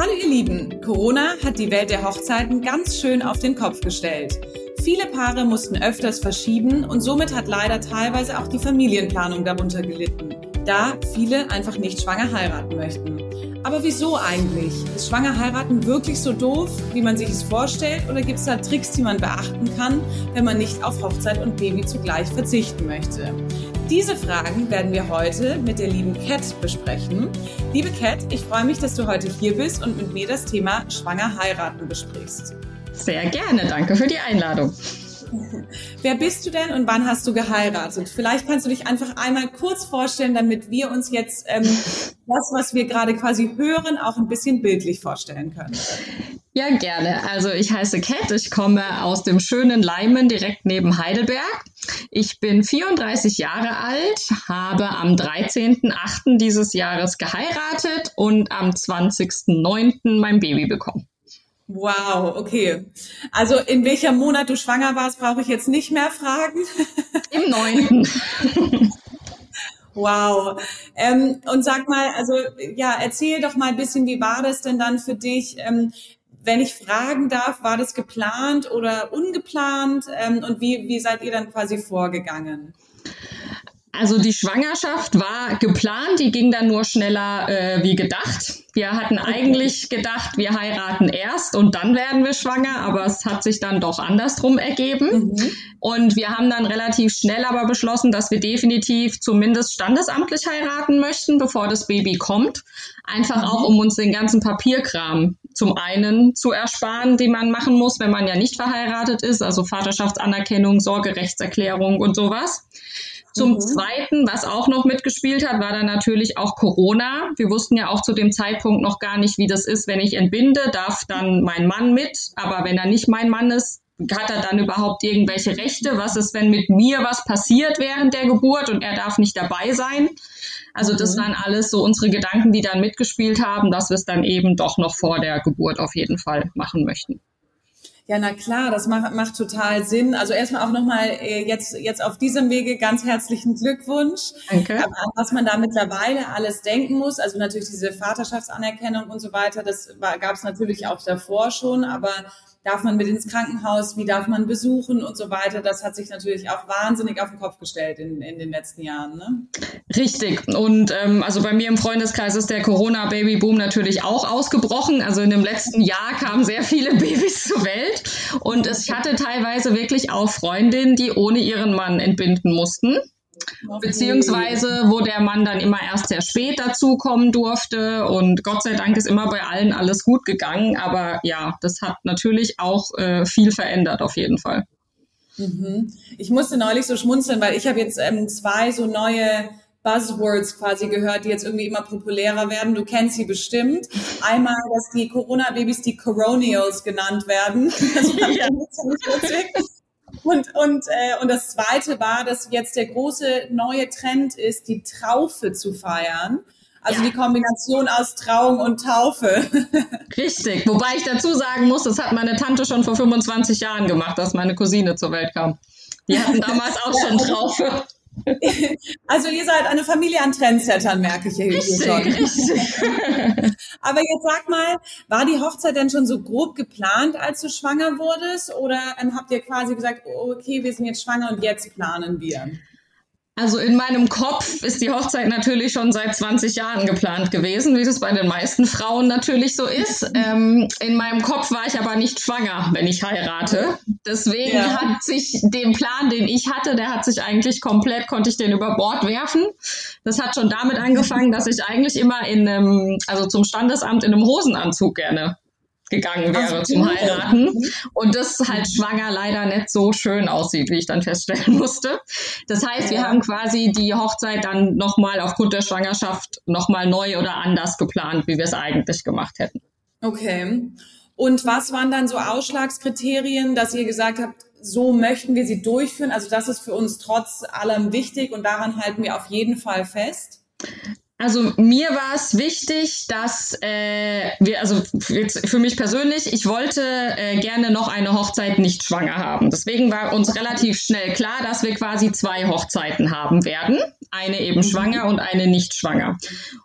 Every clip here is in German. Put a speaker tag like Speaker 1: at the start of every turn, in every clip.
Speaker 1: Hallo ihr Lieben, Corona hat die Welt der Hochzeiten ganz schön auf den Kopf gestellt. Viele Paare mussten öfters verschieben und somit hat leider teilweise auch die Familienplanung darunter gelitten, da viele einfach nicht schwanger heiraten möchten. Aber wieso eigentlich? Ist schwanger heiraten wirklich so doof, wie man sich es vorstellt? Oder gibt es da Tricks, die man beachten kann, wenn man nicht auf Hochzeit und Baby zugleich verzichten möchte? Diese Fragen werden wir heute mit der lieben Cat besprechen. Liebe Cat, ich freue mich, dass du heute hier bist und mit mir das Thema Schwanger heiraten besprichst.
Speaker 2: Sehr gerne, danke für die Einladung.
Speaker 1: Wer bist du denn und wann hast du geheiratet? Vielleicht kannst du dich einfach einmal kurz vorstellen, damit wir uns jetzt ähm, das, was wir gerade quasi hören, auch ein bisschen bildlich vorstellen können.
Speaker 2: Ja, gerne. Also ich heiße Kat, ich komme aus dem schönen Leimen direkt neben Heidelberg. Ich bin 34 Jahre alt, habe am 13.08. dieses Jahres geheiratet und am 20.09. mein Baby bekommen.
Speaker 1: Wow, okay. Also in welcher Monat du schwanger warst, brauche ich jetzt nicht mehr fragen.
Speaker 2: Im neunten.
Speaker 1: Wow. Ähm, und sag mal, also ja, erzähl doch mal ein bisschen, wie war das denn dann für dich? Ähm, wenn ich fragen darf, war das geplant oder ungeplant? Ähm, und wie, wie seid ihr dann quasi vorgegangen?
Speaker 2: Also die Schwangerschaft war geplant, die ging dann nur schneller äh, wie gedacht. Wir hatten eigentlich gedacht, wir heiraten erst und dann werden wir schwanger, aber es hat sich dann doch andersrum ergeben. Mhm. Und wir haben dann relativ schnell aber beschlossen, dass wir definitiv zumindest standesamtlich heiraten möchten, bevor das Baby kommt. Einfach mhm. auch, um uns den ganzen Papierkram zum einen zu ersparen, den man machen muss, wenn man ja nicht verheiratet ist, also Vaterschaftsanerkennung, Sorgerechtserklärung und sowas. Zum mhm. Zweiten, was auch noch mitgespielt hat, war dann natürlich auch Corona. Wir wussten ja auch zu dem Zeitpunkt noch gar nicht, wie das ist, wenn ich entbinde, darf dann mein Mann mit. Aber wenn er nicht mein Mann ist, hat er dann überhaupt irgendwelche Rechte? Was ist, wenn mit mir was passiert während der Geburt und er darf nicht dabei sein? Also das mhm. waren alles so unsere Gedanken, die dann mitgespielt haben, dass wir es dann eben doch noch vor der Geburt auf jeden Fall machen möchten.
Speaker 1: Ja, na klar, das macht, macht total Sinn. Also erstmal auch nochmal äh, jetzt, jetzt auf diesem Wege ganz herzlichen Glückwunsch. Danke. Was man da mittlerweile alles denken muss, also natürlich diese Vaterschaftsanerkennung und so weiter, das gab es natürlich auch davor schon, aber darf man mit ins Krankenhaus, wie darf man besuchen und so weiter. Das hat sich natürlich auch wahnsinnig auf den Kopf gestellt in, in den letzten Jahren. Ne?
Speaker 2: Richtig. Und ähm, also bei mir im Freundeskreis ist der Corona-Baby-Boom natürlich auch ausgebrochen. Also in dem letzten Jahr kamen sehr viele Babys zur Welt. Und ich hatte teilweise wirklich auch Freundinnen, die ohne ihren Mann entbinden mussten. Beziehungsweise, wo der Mann dann immer erst sehr spät dazukommen durfte. Und Gott sei Dank ist immer bei allen alles gut gegangen. Aber ja, das hat natürlich auch äh, viel verändert, auf jeden Fall.
Speaker 1: Mhm. Ich musste neulich so schmunzeln, weil ich habe jetzt ähm, zwei so neue Buzzwords quasi gehört, die jetzt irgendwie immer populärer werden. Du kennst sie bestimmt. Einmal, dass die Corona-Babys die Coronials genannt werden. Das fand ich ja. ziemlich witzig. Und, und, äh, und das Zweite war, dass jetzt der große neue Trend ist, die Traufe zu feiern. Also ja. die Kombination aus Trauung und Taufe.
Speaker 2: Richtig. Wobei ich dazu sagen muss, das hat meine Tante schon vor 25 Jahren gemacht, dass meine Cousine zur Welt kam. Die hatten damals auch schon Traufe.
Speaker 1: Also ihr seid eine Familie an Trendsettern, merke ich hier
Speaker 2: richtig, schon. Richtig.
Speaker 1: Aber jetzt sag mal, war die Hochzeit denn schon so grob geplant, als du schwanger wurdest? Oder ähm, habt ihr quasi gesagt, oh, okay, wir sind jetzt schwanger und jetzt planen wir?
Speaker 2: Also in meinem Kopf ist die Hochzeit natürlich schon seit 20 Jahren geplant gewesen, wie das bei den meisten Frauen natürlich so ist. Ähm, in meinem Kopf war ich aber nicht schwanger, wenn ich heirate. Deswegen ja. hat sich den Plan, den ich hatte, der hat sich eigentlich komplett, konnte ich den über Bord werfen. Das hat schon damit angefangen, dass ich eigentlich immer in einem, also zum Standesamt in einem Hosenanzug gerne gegangen wäre zum Heiraten. Und das halt schwanger leider nicht so schön aussieht, wie ich dann feststellen musste. Das heißt, wir haben quasi die Hochzeit dann nochmal aufgrund der Schwangerschaft nochmal neu oder anders geplant, wie wir es eigentlich gemacht hätten.
Speaker 1: Okay. Und was waren dann so Ausschlagskriterien, dass ihr gesagt habt, so möchten wir sie durchführen? Also das ist für uns trotz allem wichtig und daran halten wir auf jeden Fall fest.
Speaker 2: Also mir war es wichtig, dass äh, wir, also für mich persönlich, ich wollte äh, gerne noch eine Hochzeit nicht schwanger haben. Deswegen war uns relativ schnell klar, dass wir quasi zwei Hochzeiten haben werden. eine eben mhm. schwanger und eine nicht schwanger.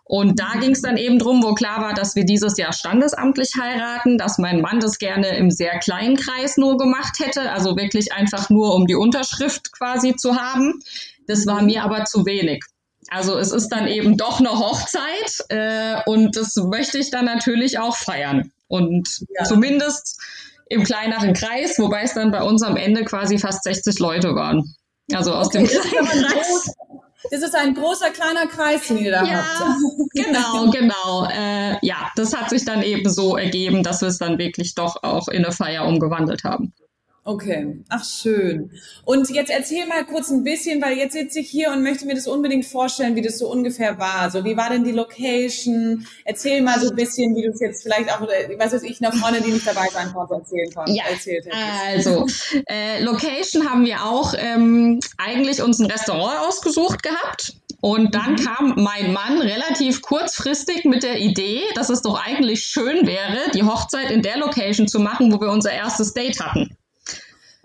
Speaker 2: Und da ging es dann eben drum, wo klar war, dass wir dieses Jahr standesamtlich heiraten, dass mein Mann das gerne im sehr kleinen Kreis nur gemacht hätte, also wirklich einfach nur um die Unterschrift quasi zu haben. Das war mir aber zu wenig. Also es ist dann eben doch eine Hochzeit äh, und das möchte ich dann natürlich auch feiern. Und ja. zumindest im kleineren Kreis, wobei es dann bei uns am Ende quasi fast 60 Leute waren. Also aus okay, dem kleinen Kreis.
Speaker 1: Das ist ein großer kleiner Kreis, den ihr da ja, habt.
Speaker 2: Genau, genau. Äh, ja, das hat sich dann eben so ergeben, dass wir es dann wirklich doch auch in eine Feier umgewandelt haben.
Speaker 1: Okay, ach schön. Und jetzt erzähl mal kurz ein bisschen, weil jetzt sitze ich hier und möchte mir das unbedingt vorstellen, wie das so ungefähr war. So, wie war denn die Location? Erzähl mal so ein bisschen, wie du es jetzt vielleicht auch, was weiß ich, einer Freundin, die nicht dabei sein konnte, erzählen konnte. Ja,
Speaker 2: erzählt also, äh, Location haben wir auch ähm, eigentlich uns ein Restaurant ausgesucht gehabt. Und dann mhm. kam mein Mann relativ kurzfristig mit der Idee, dass es doch eigentlich schön wäre, die Hochzeit in der Location zu machen, wo wir unser erstes Date hatten.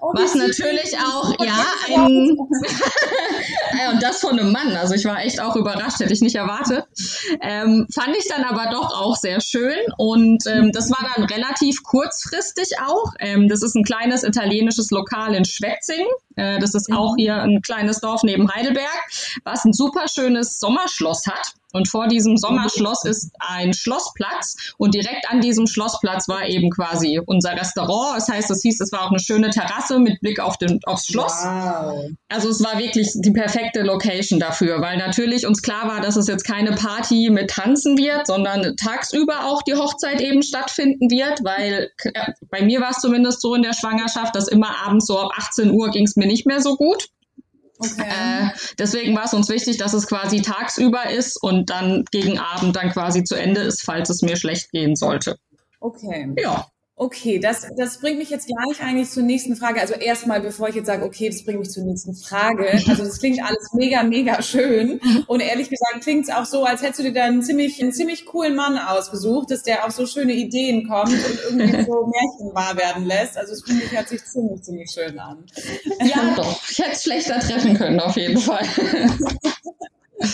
Speaker 2: Oh, Was natürlich auch, ja, ein, und das von einem Mann. Also ich war echt auch überrascht, hätte ich nicht erwartet. Ähm, fand ich dann aber doch auch sehr schön und ähm, das war dann relativ kurzfristig auch. Ähm, das ist ein kleines italienisches Lokal in Schwetzing. Äh, das ist auch mhm. hier ein kleines Dorf neben Heidelberg, was ein super schönes Sommerschloss hat. Und vor diesem Sommerschloss ist ein Schlossplatz und direkt an diesem Schlossplatz war eben quasi unser Restaurant. Das heißt, das hieß, es war auch eine schöne Terrasse mit Blick auf den, aufs Schloss. Wow. Also es war wirklich die perfekte Location dafür, weil natürlich uns klar war, dass es jetzt keine Party mit Tanzen wird, sondern tagsüber auch die Hochzeit eben stattfinden wird, weil äh, bei mir war es zumindest so in der Schwangerschaft, dass immer abends so ab 18 Uhr ging es mir nicht mehr so gut. Okay. Äh, deswegen war es uns wichtig, dass es quasi tagsüber ist und dann gegen Abend dann quasi zu Ende ist, falls es mir schlecht gehen sollte.
Speaker 1: Okay. Ja. Okay, das, das bringt mich jetzt gleich eigentlich zur nächsten Frage. Also erstmal, bevor ich jetzt sage, okay, das bringt mich zur nächsten Frage. Also das klingt alles mega, mega schön. Und ehrlich gesagt klingt es auch so, als hättest du dir da einen ziemlich, einen ziemlich coolen Mann ausgesucht, dass der auf so schöne Ideen kommt und irgendwie so Märchen wahr werden lässt. Also es finde ich, hört sich ziemlich, ziemlich schön an.
Speaker 2: Ja, doch. Ich hätte es schlechter treffen können, auf jeden Fall.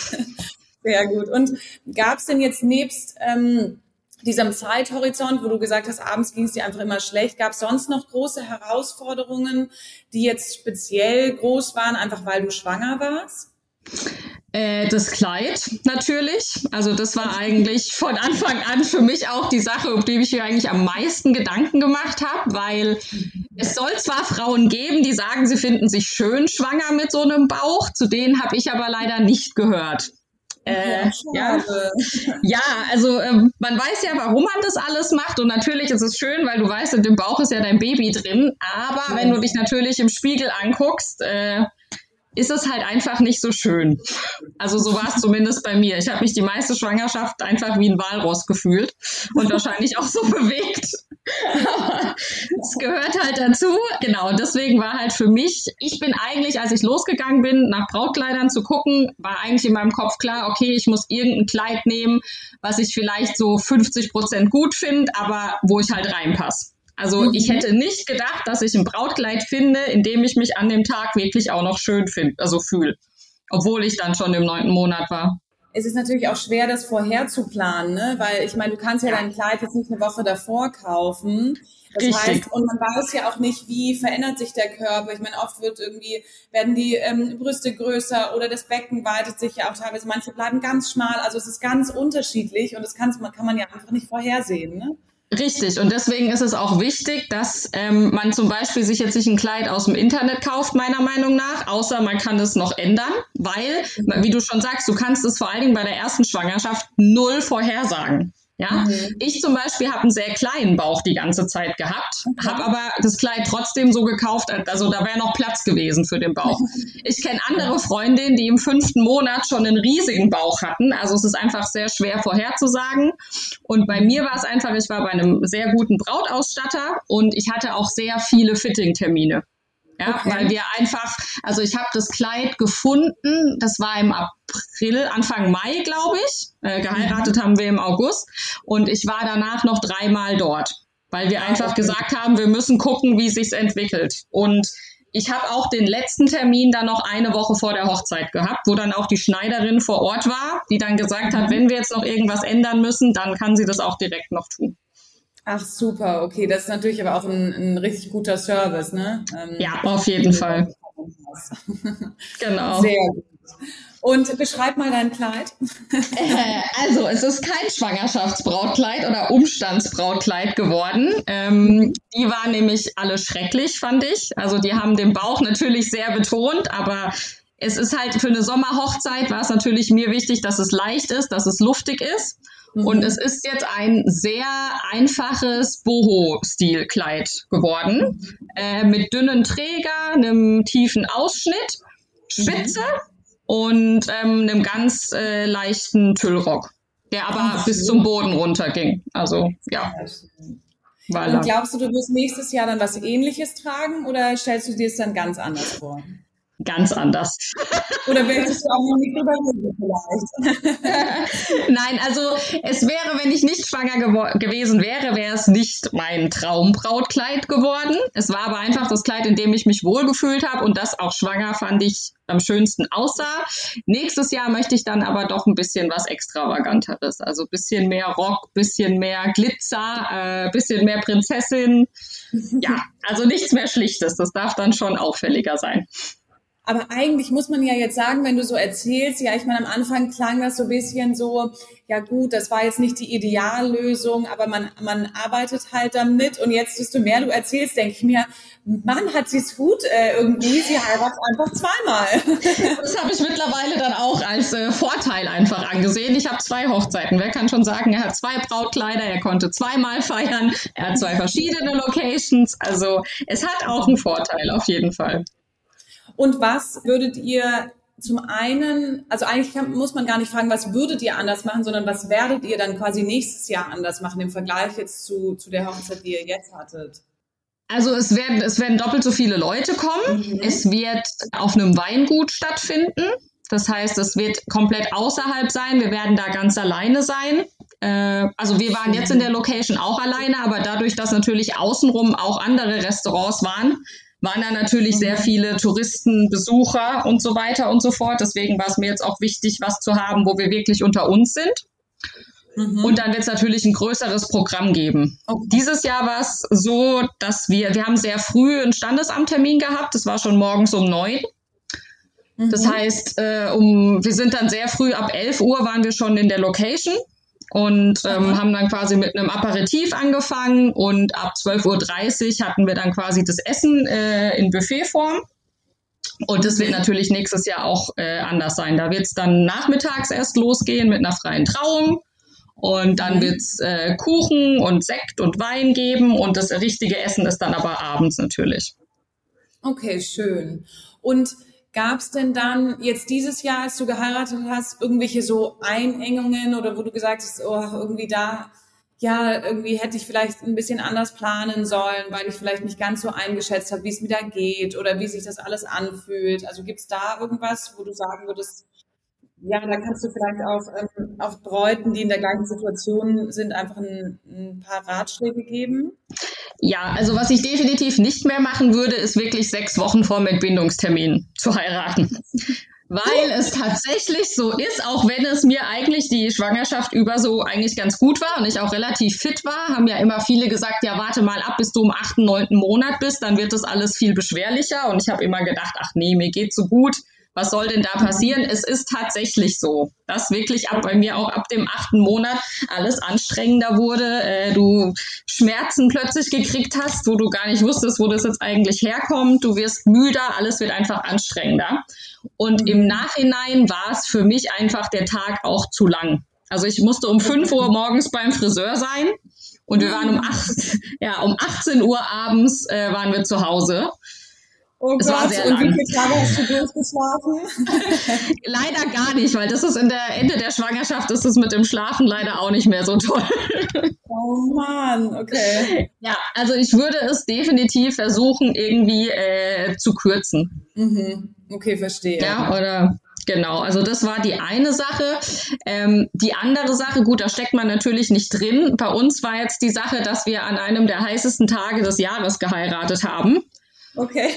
Speaker 1: Sehr gut. Und gab es denn jetzt nebst... Ähm, diesem Zeithorizont, wo du gesagt hast, abends ging es dir einfach immer schlecht, gab es sonst noch große Herausforderungen, die jetzt speziell groß waren, einfach weil du schwanger warst?
Speaker 2: Äh, das Kleid natürlich. Also das war eigentlich von Anfang an für mich auch die Sache, um die ich mir eigentlich am meisten Gedanken gemacht habe, weil es soll zwar Frauen geben, die sagen, sie finden sich schön schwanger mit so einem Bauch, zu denen habe ich aber leider nicht gehört. Äh, ja, ja, also äh, man weiß ja, warum man das alles macht und natürlich ist es schön, weil du weißt, in dem Bauch ist ja dein Baby drin, aber wenn du dich natürlich im Spiegel anguckst, äh, ist es halt einfach nicht so schön. Also so war es zumindest bei mir. Ich habe mich die meiste Schwangerschaft einfach wie ein Walross gefühlt und wahrscheinlich auch so bewegt. Aber es gehört halt dazu. Genau, deswegen war halt für mich, ich bin eigentlich, als ich losgegangen bin, nach Brautkleidern zu gucken, war eigentlich in meinem Kopf klar, okay, ich muss irgendein Kleid nehmen, was ich vielleicht so 50 Prozent gut finde, aber wo ich halt reinpasse. Also mhm. ich hätte nicht gedacht, dass ich ein Brautkleid finde, in dem ich mich an dem Tag wirklich auch noch schön finde, also fühle. Obwohl ich dann schon im neunten Monat war.
Speaker 1: Es ist natürlich auch schwer, das vorher zu planen, ne? weil ich meine, du kannst ja dein Kleid jetzt nicht eine Woche davor kaufen. Das Richtig. heißt, und man weiß ja auch nicht, wie verändert sich der Körper. Ich meine, oft wird irgendwie, werden die ähm, Brüste größer oder das Becken weitet sich ja auch teilweise. Manche bleiben ganz schmal. Also es ist ganz unterschiedlich und das kann, kann man ja einfach nicht vorhersehen. Ne?
Speaker 2: Richtig, und deswegen ist es auch wichtig, dass ähm, man zum Beispiel sich jetzt nicht ein Kleid aus dem Internet kauft, meiner Meinung nach, außer man kann es noch ändern, weil, wie du schon sagst, du kannst es vor allen Dingen bei der ersten Schwangerschaft null vorhersagen. Ja, mhm. ich zum Beispiel habe einen sehr kleinen Bauch die ganze Zeit gehabt, habe aber das Kleid trotzdem so gekauft, also da wäre noch Platz gewesen für den Bauch. Ich kenne andere Freundinnen, die im fünften Monat schon einen riesigen Bauch hatten, also es ist einfach sehr schwer vorherzusagen. Und bei mir war es einfach, ich war bei einem sehr guten Brautausstatter und ich hatte auch sehr viele Fitting-Termine. Ja, okay. weil wir einfach, also ich habe das Kleid gefunden, das war im April, Anfang Mai, glaube ich. Äh, geheiratet mhm. haben wir im August und ich war danach noch dreimal dort, weil wir ah, einfach okay. gesagt haben, wir müssen gucken, wie sich's entwickelt. Und ich habe auch den letzten Termin dann noch eine Woche vor der Hochzeit gehabt, wo dann auch die Schneiderin vor Ort war, die dann gesagt hat, mhm. wenn wir jetzt noch irgendwas ändern müssen, dann kann sie das auch direkt noch tun.
Speaker 1: Ach super, okay, das ist natürlich aber auch ein, ein richtig guter Service, ne?
Speaker 2: Ähm, ja, auf jeden Fall.
Speaker 1: genau. Sehr gut. Und beschreib mal dein Kleid.
Speaker 2: Äh, also, es ist kein Schwangerschaftsbrautkleid oder Umstandsbrautkleid geworden. Ähm, die waren nämlich alle schrecklich, fand ich. Also, die haben den Bauch natürlich sehr betont, aber es ist halt für eine Sommerhochzeit war es natürlich mir wichtig, dass es leicht ist, dass es luftig ist. Mhm. Und es ist jetzt ein sehr einfaches Boho-Stil-Kleid geworden. Äh, mit dünnen Träger, einem tiefen Ausschnitt, Spitze. Mhm und ähm, einem ganz äh, leichten Tüllrock, der aber Ach, bis zum Boden runterging. Also ja.
Speaker 1: Und glaubst du, du wirst nächstes Jahr dann was Ähnliches tragen oder stellst du dir es dann ganz anders vor?
Speaker 2: Ganz anders.
Speaker 1: Oder möchtest du auch nicht drüber reden vielleicht?
Speaker 2: Nein, also es wäre, wenn ich nicht schwanger gewesen wäre, wäre es nicht mein Traumbrautkleid geworden. Es war aber einfach das Kleid, in dem ich mich wohlgefühlt habe und das auch schwanger fand ich am schönsten aussah. Nächstes Jahr möchte ich dann aber doch ein bisschen was Extravaganteres. Also bisschen mehr Rock, bisschen mehr Glitzer, äh, bisschen mehr Prinzessin. Ja, also nichts mehr Schlichtes. Das darf dann schon auffälliger sein.
Speaker 1: Aber eigentlich muss man ja jetzt sagen, wenn du so erzählst, ja, ich meine, am Anfang klang das so ein bisschen so, ja gut, das war jetzt nicht die Ideallösung, aber man, man arbeitet halt damit. Und jetzt, desto mehr du erzählst, denke ich mir, Mann, hat sie es gut äh, irgendwie, sie heiratet einfach zweimal.
Speaker 2: Das habe ich mittlerweile dann auch als äh, Vorteil einfach angesehen. Ich habe zwei Hochzeiten. Wer kann schon sagen, er hat zwei Brautkleider, er konnte zweimal feiern, er hat zwei verschiedene Locations. Also es hat auch einen Vorteil auf jeden Fall.
Speaker 1: Und was würdet ihr zum einen, also eigentlich kann, muss man gar nicht fragen, was würdet ihr anders machen, sondern was werdet ihr dann quasi nächstes Jahr anders machen im Vergleich jetzt zu, zu der Hochzeit, die ihr jetzt hattet?
Speaker 2: Also es werden, es werden doppelt so viele Leute kommen. Mhm. Es wird auf einem Weingut stattfinden. Das heißt, es wird komplett außerhalb sein. Wir werden da ganz alleine sein. Äh, also wir waren jetzt in der Location auch alleine, aber dadurch, dass natürlich außenrum auch andere Restaurants waren, waren da natürlich sehr mhm. viele Touristen, Besucher und so weiter und so fort. Deswegen war es mir jetzt auch wichtig, was zu haben, wo wir wirklich unter uns sind. Mhm. Und dann wird es natürlich ein größeres Programm geben. Okay. Dieses Jahr war es so, dass wir, wir haben sehr früh einen Standesamttermin gehabt. Das war schon morgens um neun. Mhm. Das heißt, äh, um, wir sind dann sehr früh, ab 11 Uhr waren wir schon in der Location und ähm, haben dann quasi mit einem Aperitif angefangen und ab 12.30 Uhr hatten wir dann quasi das Essen äh, in Buffetform. Und das wird natürlich nächstes Jahr auch äh, anders sein. Da wird es dann nachmittags erst losgehen mit einer freien Trauung. Und dann mhm. wird es äh, Kuchen und Sekt und Wein geben. Und das richtige Essen ist dann aber abends natürlich.
Speaker 1: Okay, schön. Und Gab es denn dann jetzt dieses Jahr, als du geheiratet hast, irgendwelche so Einengungen oder wo du gesagt hast, oh, irgendwie da, ja, irgendwie hätte ich vielleicht ein bisschen anders planen sollen, weil ich vielleicht nicht ganz so eingeschätzt habe, wie es mir da geht oder wie sich das alles anfühlt. Also gibt es da irgendwas, wo du sagen würdest, ja, da kannst du vielleicht auch, ähm, auch Bräuten, die in der gleichen Situation sind, einfach ein, ein paar Ratschläge geben?
Speaker 2: Ja, also was ich definitiv nicht mehr machen würde, ist wirklich sechs Wochen vor Entbindungstermin zu heiraten. Weil es tatsächlich so ist, auch wenn es mir eigentlich die Schwangerschaft über so eigentlich ganz gut war und ich auch relativ fit war, haben ja immer viele gesagt, ja, warte mal ab, bis du im achten, neunten Monat bist, dann wird das alles viel beschwerlicher. Und ich habe immer gedacht, ach nee, mir geht so gut was soll denn da passieren? Es ist tatsächlich so, dass wirklich ab bei mir auch ab dem achten Monat alles anstrengender wurde. Äh, du Schmerzen plötzlich gekriegt hast, wo du gar nicht wusstest, wo das jetzt eigentlich herkommt. Du wirst müder, alles wird einfach anstrengender. Und im Nachhinein war es für mich einfach der Tag auch zu lang. Also ich musste um 5 Uhr morgens beim Friseur sein und wir waren um, 8, ja, um 18 Uhr abends äh, waren wir zu Hause.
Speaker 1: Oh es Gott, und wie viele Tage hast du durchgeschlafen?
Speaker 2: leider gar nicht, weil das ist in der Ende der Schwangerschaft ist es mit dem Schlafen leider auch nicht mehr so toll.
Speaker 1: oh Mann, okay.
Speaker 2: Ja, also ich würde es definitiv versuchen, irgendwie äh, zu kürzen.
Speaker 1: Mhm. Okay, verstehe.
Speaker 2: Ja, oder Genau, also das war die eine Sache. Ähm, die andere Sache, gut, da steckt man natürlich nicht drin. Bei uns war jetzt die Sache, dass wir an einem der heißesten Tage des Jahres geheiratet haben.
Speaker 1: Okay.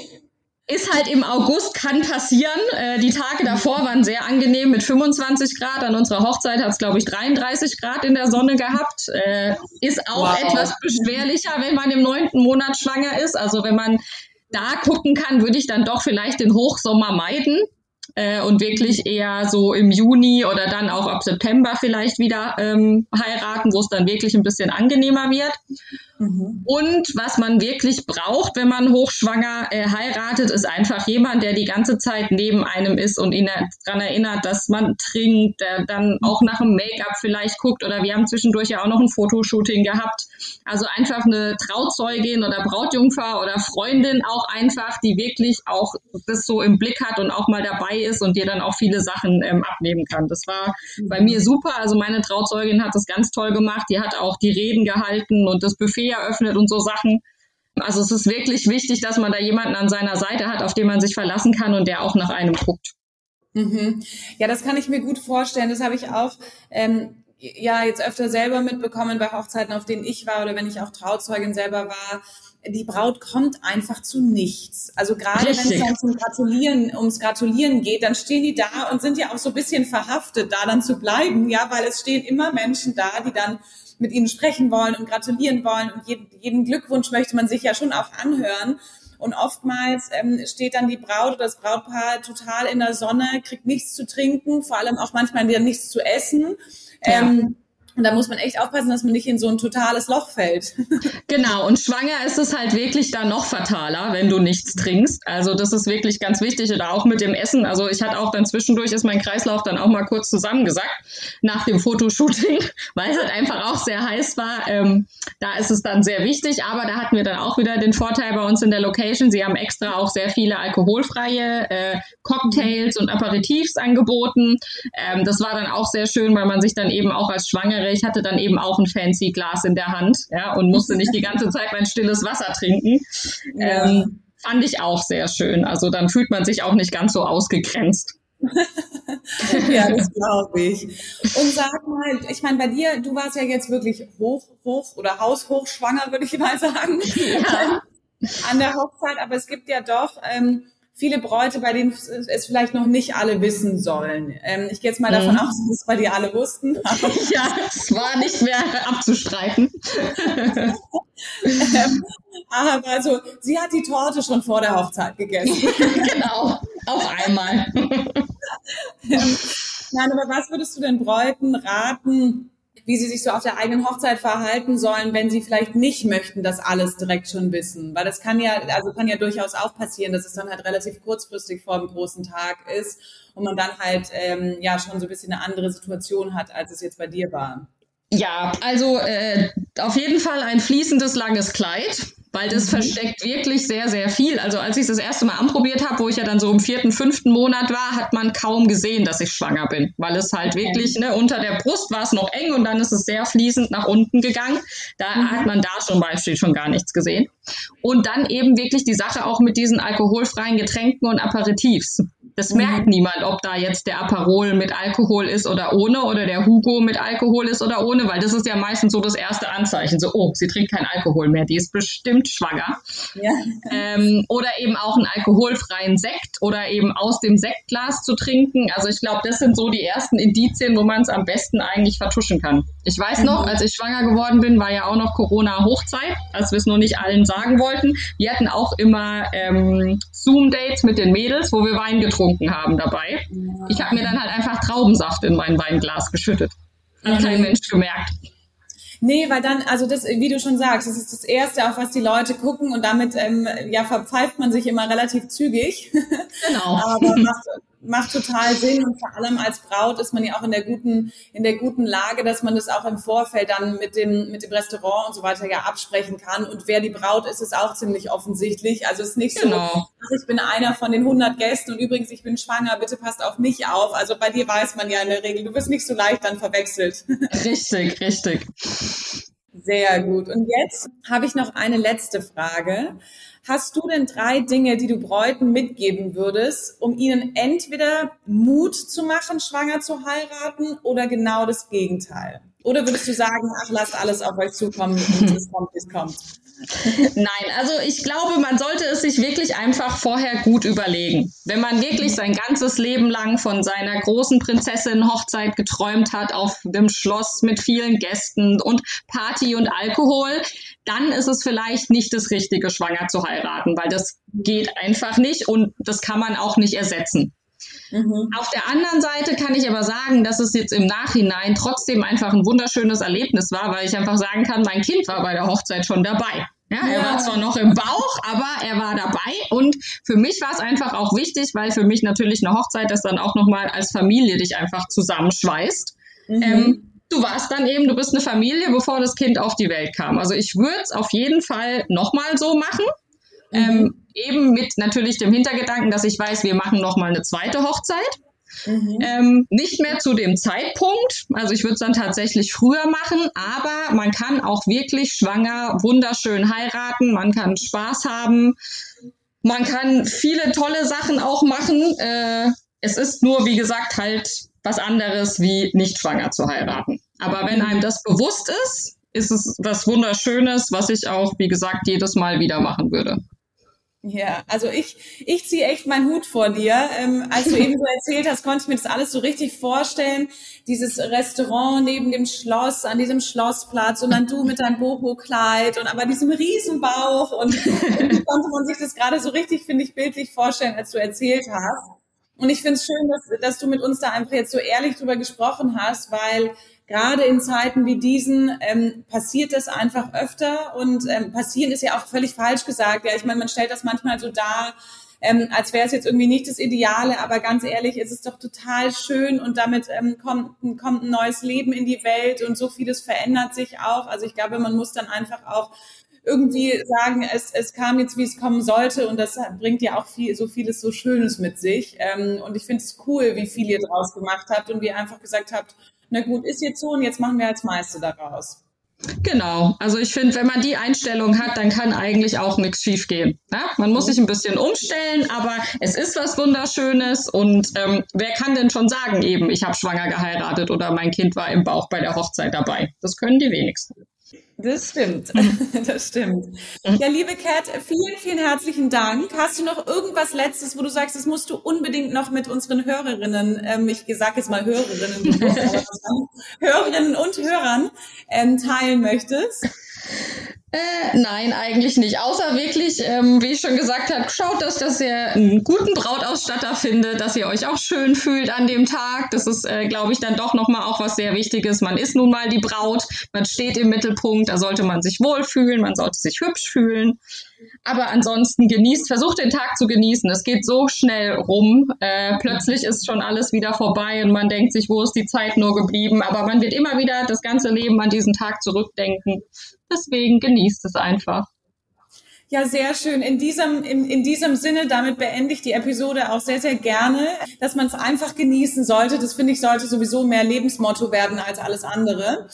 Speaker 2: Ist halt im August, kann passieren. Äh, die Tage davor waren sehr angenehm mit 25 Grad. An unserer Hochzeit hat es, glaube ich, 33 Grad in der Sonne gehabt. Äh, ist auch wow. etwas beschwerlicher, wenn man im neunten Monat schwanger ist. Also wenn man da gucken kann, würde ich dann doch vielleicht den Hochsommer meiden äh, und wirklich eher so im Juni oder dann auch ab September vielleicht wieder ähm, heiraten, wo es dann wirklich ein bisschen angenehmer wird. Mhm. Und was man wirklich braucht, wenn man hochschwanger äh, heiratet, ist einfach jemand, der die ganze Zeit neben einem ist und ihn daran erinnert, dass man trinkt, der dann auch nach dem Make-up vielleicht guckt oder wir haben zwischendurch ja auch noch ein Fotoshooting gehabt. Also einfach eine Trauzeugin oder Brautjungfer oder Freundin auch einfach, die wirklich auch das so im Blick hat und auch mal dabei ist und dir dann auch viele Sachen ähm, abnehmen kann. Das war bei mir super. Also meine Trauzeugin hat das ganz toll gemacht. Die hat auch die Reden gehalten und das Buffet eröffnet und so Sachen. Also es ist wirklich wichtig, dass man da jemanden an seiner Seite hat, auf den man sich verlassen kann und der auch nach einem guckt.
Speaker 1: Mhm. Ja, das kann ich mir gut vorstellen. Das habe ich auch ähm, ja jetzt öfter selber mitbekommen bei Hochzeiten, auf denen ich war oder wenn ich auch Trauzeugin selber war. Die Braut kommt einfach zu nichts. Also gerade wenn es dann zum Gratulieren, ums Gratulieren geht, dann stehen die da und sind ja auch so ein bisschen verhaftet, da dann zu bleiben, ja, weil es stehen immer Menschen da, die dann mit ihnen sprechen wollen und gratulieren wollen und jeden, jeden Glückwunsch möchte man sich ja schon auch anhören. Und oftmals ähm, steht dann die Braut oder das Brautpaar total in der Sonne, kriegt nichts zu trinken, vor allem auch manchmal wieder nichts zu essen. Ähm, und da muss man echt aufpassen, dass man nicht in so ein totales Loch fällt.
Speaker 2: Genau, und schwanger ist es halt wirklich dann noch fataler, wenn du nichts trinkst. Also das ist wirklich ganz wichtig oder auch mit dem Essen. Also ich hatte auch dann zwischendurch ist mein Kreislauf dann auch mal kurz zusammengesackt nach dem Fotoshooting, weil es halt einfach auch sehr heiß war. Ähm, da ist es dann sehr wichtig, aber da hatten wir dann auch wieder den Vorteil bei uns in der Location. Sie haben extra auch sehr viele alkoholfreie äh, Cocktails und Aperitifs angeboten. Ähm, das war dann auch sehr schön, weil man sich dann eben auch als Schwangere ich hatte dann eben auch ein fancy Glas in der Hand, ja, und musste nicht die ganze Zeit mein stilles Wasser trinken. Ja. Ähm, fand ich auch sehr schön. Also dann fühlt man sich auch nicht ganz so ausgegrenzt.
Speaker 1: ja, das glaube ich. Und sag mal, ich meine, bei dir, du warst ja jetzt wirklich hoch, hoch oder haushoch schwanger, würde ich mal sagen, ja. an der Hochzeit. Aber es gibt ja doch ähm, viele Bräute, bei denen es vielleicht noch nicht alle wissen sollen. Ähm, ich gehe jetzt mal davon mhm. aus, dass es bei dir alle wussten.
Speaker 2: ja, es war nicht mehr abzustreiten.
Speaker 1: ähm, aber also, sie hat die Torte schon vor der Hochzeit gegessen.
Speaker 2: genau, auf einmal.
Speaker 1: ähm, nein, aber was würdest du den Bräuten raten, wie sie sich so auf der eigenen Hochzeit verhalten sollen, wenn sie vielleicht nicht möchten, dass alles direkt schon wissen. Weil das kann ja, also kann ja durchaus auch passieren, dass es dann halt relativ kurzfristig vor dem großen Tag ist und man dann halt ähm, ja schon so ein bisschen eine andere Situation hat, als es jetzt bei dir war.
Speaker 2: Ja, also äh, auf jeden Fall ein fließendes langes Kleid weil das mhm. versteckt wirklich sehr, sehr viel. Also als ich das erste Mal anprobiert habe, wo ich ja dann so im vierten, fünften Monat war, hat man kaum gesehen, dass ich schwanger bin, weil es halt wirklich, ne, unter der Brust war es noch eng und dann ist es sehr fließend nach unten gegangen. Da mhm. hat man da zum Beispiel schon gar nichts gesehen. Und dann eben wirklich die Sache auch mit diesen alkoholfreien Getränken und Aperitifs. Das merkt niemand, ob da jetzt der Aperol mit Alkohol ist oder ohne oder der Hugo mit Alkohol ist oder ohne, weil das ist ja meistens so das erste Anzeichen. So, oh, sie trinkt kein Alkohol mehr, die ist bestimmt schwanger. Ja. Ähm, oder eben auch einen alkoholfreien Sekt oder eben aus dem Sektglas zu trinken. Also ich glaube, das sind so die ersten Indizien, wo man es am besten eigentlich vertuschen kann. Ich weiß mhm. noch, als ich schwanger geworden bin, war ja auch noch Corona-Hochzeit, als wir es noch nicht allen sagen wollten. Wir hatten auch immer ähm, Zoom-Dates mit den Mädels, wo wir Wein getrunken haben dabei. Ich habe mir dann halt einfach Traubensaft in mein Weinglas geschüttet. Hat mhm. kein Mensch gemerkt.
Speaker 1: Nee, weil dann, also das, wie du schon sagst, das ist das Erste, auf was die Leute gucken und damit ähm, ja verpfeift man sich immer relativ zügig. Genau. Aber macht, macht total Sinn und vor allem als Braut ist man ja auch in der guten in der guten Lage, dass man das auch im Vorfeld dann mit dem mit dem Restaurant und so weiter ja absprechen kann und wer die Braut ist, ist auch ziemlich offensichtlich. Also es ist nicht genau. so, ich bin einer von den 100 Gästen und übrigens ich bin schwanger, bitte passt auf mich auf. Also bei dir weiß man ja in der Regel, du wirst nicht so leicht dann verwechselt.
Speaker 2: Richtig, richtig.
Speaker 1: Sehr gut. Und jetzt habe ich noch eine letzte Frage. Hast du denn drei Dinge, die du Bräuten mitgeben würdest, um ihnen entweder Mut zu machen, schwanger zu heiraten oder genau das Gegenteil? Oder würdest du sagen, ach, lasst alles auf euch zukommen und es kommt, es kommt?
Speaker 2: Nein, also ich glaube, man sollte es sich wirklich einfach vorher gut überlegen. Wenn man wirklich sein ganzes Leben lang von seiner großen Prinzessin Hochzeit geträumt hat auf dem Schloss mit vielen Gästen und Party und Alkohol, dann ist es vielleicht nicht das Richtige, schwanger zu heiraten, weil das geht einfach nicht und das kann man auch nicht ersetzen. Mhm. Auf der anderen Seite kann ich aber sagen, dass es jetzt im Nachhinein trotzdem einfach ein wunderschönes Erlebnis war, weil ich einfach sagen kann, mein Kind war bei der Hochzeit schon dabei. Ja, er war zwar noch im Bauch, aber er war dabei und für mich war es einfach auch wichtig, weil für mich natürlich eine Hochzeit das dann auch nochmal als Familie dich einfach zusammenschweißt. Mhm. Ähm, du warst dann eben, du bist eine Familie, bevor das Kind auf die Welt kam. Also ich würde es auf jeden Fall nochmal so machen. Mhm. Ähm, eben mit natürlich dem Hintergedanken, dass ich weiß, wir machen nochmal eine zweite Hochzeit. Mhm. Ähm, nicht mehr zu dem Zeitpunkt, also ich würde es dann tatsächlich früher machen, aber man kann auch wirklich schwanger wunderschön heiraten, man kann Spaß haben, man kann viele tolle Sachen auch machen. Äh, es ist nur, wie gesagt, halt was anderes wie nicht schwanger zu heiraten. Aber wenn einem das bewusst ist, ist es was Wunderschönes, was ich auch, wie gesagt, jedes Mal wieder machen würde.
Speaker 1: Ja, also ich, ich ziehe echt meinen Hut vor dir. Ähm, als du eben so erzählt hast, konnte ich mir das alles so richtig vorstellen. Dieses Restaurant neben dem Schloss, an diesem Schlossplatz und dann du mit deinem Boho-Kleid und aber diesem Riesenbauch und konnte man sich das gerade so richtig, finde ich, bildlich vorstellen, als du erzählt hast. Und ich finde es schön, dass, dass du mit uns da einfach jetzt so ehrlich drüber gesprochen hast, weil gerade in Zeiten wie diesen ähm, passiert das einfach öfter und ähm, passieren ist ja auch völlig falsch gesagt. Ja, ich meine, man stellt das manchmal so dar, ähm, als wäre es jetzt irgendwie nicht das Ideale, aber ganz ehrlich, ist es doch total schön und damit ähm, kommt, kommt ein neues Leben in die Welt und so vieles verändert sich auch. Also ich glaube, man muss dann einfach auch irgendwie sagen, es, es kam jetzt, wie es kommen sollte und das bringt ja auch viel, so vieles so Schönes mit sich. Ähm, und ich finde es cool, wie viel ihr draus gemacht habt und wie ihr einfach gesagt habt, na gut, ist jetzt so und jetzt machen wir als Meister daraus.
Speaker 2: Genau, also ich finde, wenn man die Einstellung hat, dann kann eigentlich auch nichts schiefgehen. Ja? Man muss sich ein bisschen umstellen, aber es ist was Wunderschönes und ähm, wer kann denn schon sagen, eben, ich habe schwanger geheiratet oder mein Kind war im Bauch bei der Hochzeit dabei? Das können die wenigsten.
Speaker 1: Das stimmt, das stimmt. Ja, liebe Kat, vielen, vielen herzlichen Dank. Hast du noch irgendwas Letztes, wo du sagst, das musst du unbedingt noch mit unseren Hörerinnen, ähm, ich sage jetzt mal Hörerinnen, Hörerinnen und Hörern ähm, teilen möchtest?
Speaker 2: Äh, nein, eigentlich nicht. Außer wirklich, ähm, wie ich schon gesagt habe, schaut, dass, dass ihr einen guten Brautausstatter findet, dass ihr euch auch schön fühlt an dem Tag. Das ist, äh, glaube ich, dann doch nochmal auch was sehr Wichtiges. Man ist nun mal die Braut, man steht im Mittelpunkt, da sollte man sich wohlfühlen, man sollte sich hübsch fühlen. Aber ansonsten genießt, versucht den Tag zu genießen. Es geht so schnell rum. Äh, plötzlich ist schon alles wieder vorbei und man denkt sich, wo ist die Zeit nur geblieben? Aber man wird immer wieder das ganze Leben an diesen Tag zurückdenken. Deswegen genießt es einfach.
Speaker 1: Ja, sehr schön. In diesem, in, in diesem Sinne, damit beende ich die Episode auch sehr, sehr gerne, dass man es einfach genießen sollte. Das finde ich, sollte sowieso mehr Lebensmotto werden als alles andere.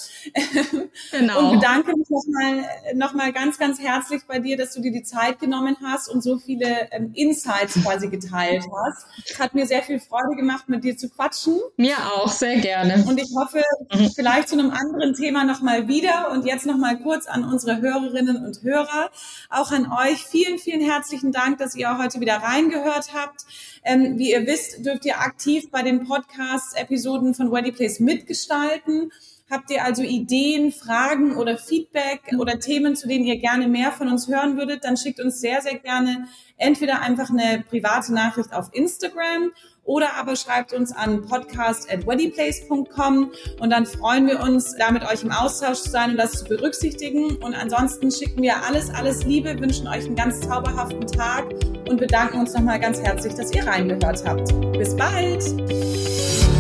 Speaker 1: Genau. Und bedanke mich nochmal noch mal ganz, ganz herzlich bei dir, dass du dir die Zeit genommen hast und so viele ähm, Insights quasi geteilt hast. Es hat mir sehr viel Freude gemacht, mit dir zu quatschen.
Speaker 2: Mir auch, sehr gerne.
Speaker 1: Und ich hoffe, mhm. vielleicht zu einem anderen Thema nochmal wieder und jetzt nochmal kurz an unsere Hörerinnen und Hörer, auch an euch vielen, vielen herzlichen Dank, dass ihr heute wieder reingehört habt. Ähm, wie ihr wisst, dürft ihr aktiv bei den Podcast-Episoden von Ready Place mitgestalten. Habt ihr also Ideen, Fragen oder Feedback oder Themen, zu denen ihr gerne mehr von uns hören würdet, dann schickt uns sehr, sehr gerne entweder einfach eine private Nachricht auf Instagram oder aber schreibt uns an podcast at weddyplace.com und dann freuen wir uns, da mit euch im Austausch zu sein und das zu berücksichtigen. Und ansonsten schicken wir alles, alles Liebe, wünschen euch einen ganz zauberhaften Tag und bedanken uns nochmal ganz herzlich, dass ihr reingehört habt. Bis bald!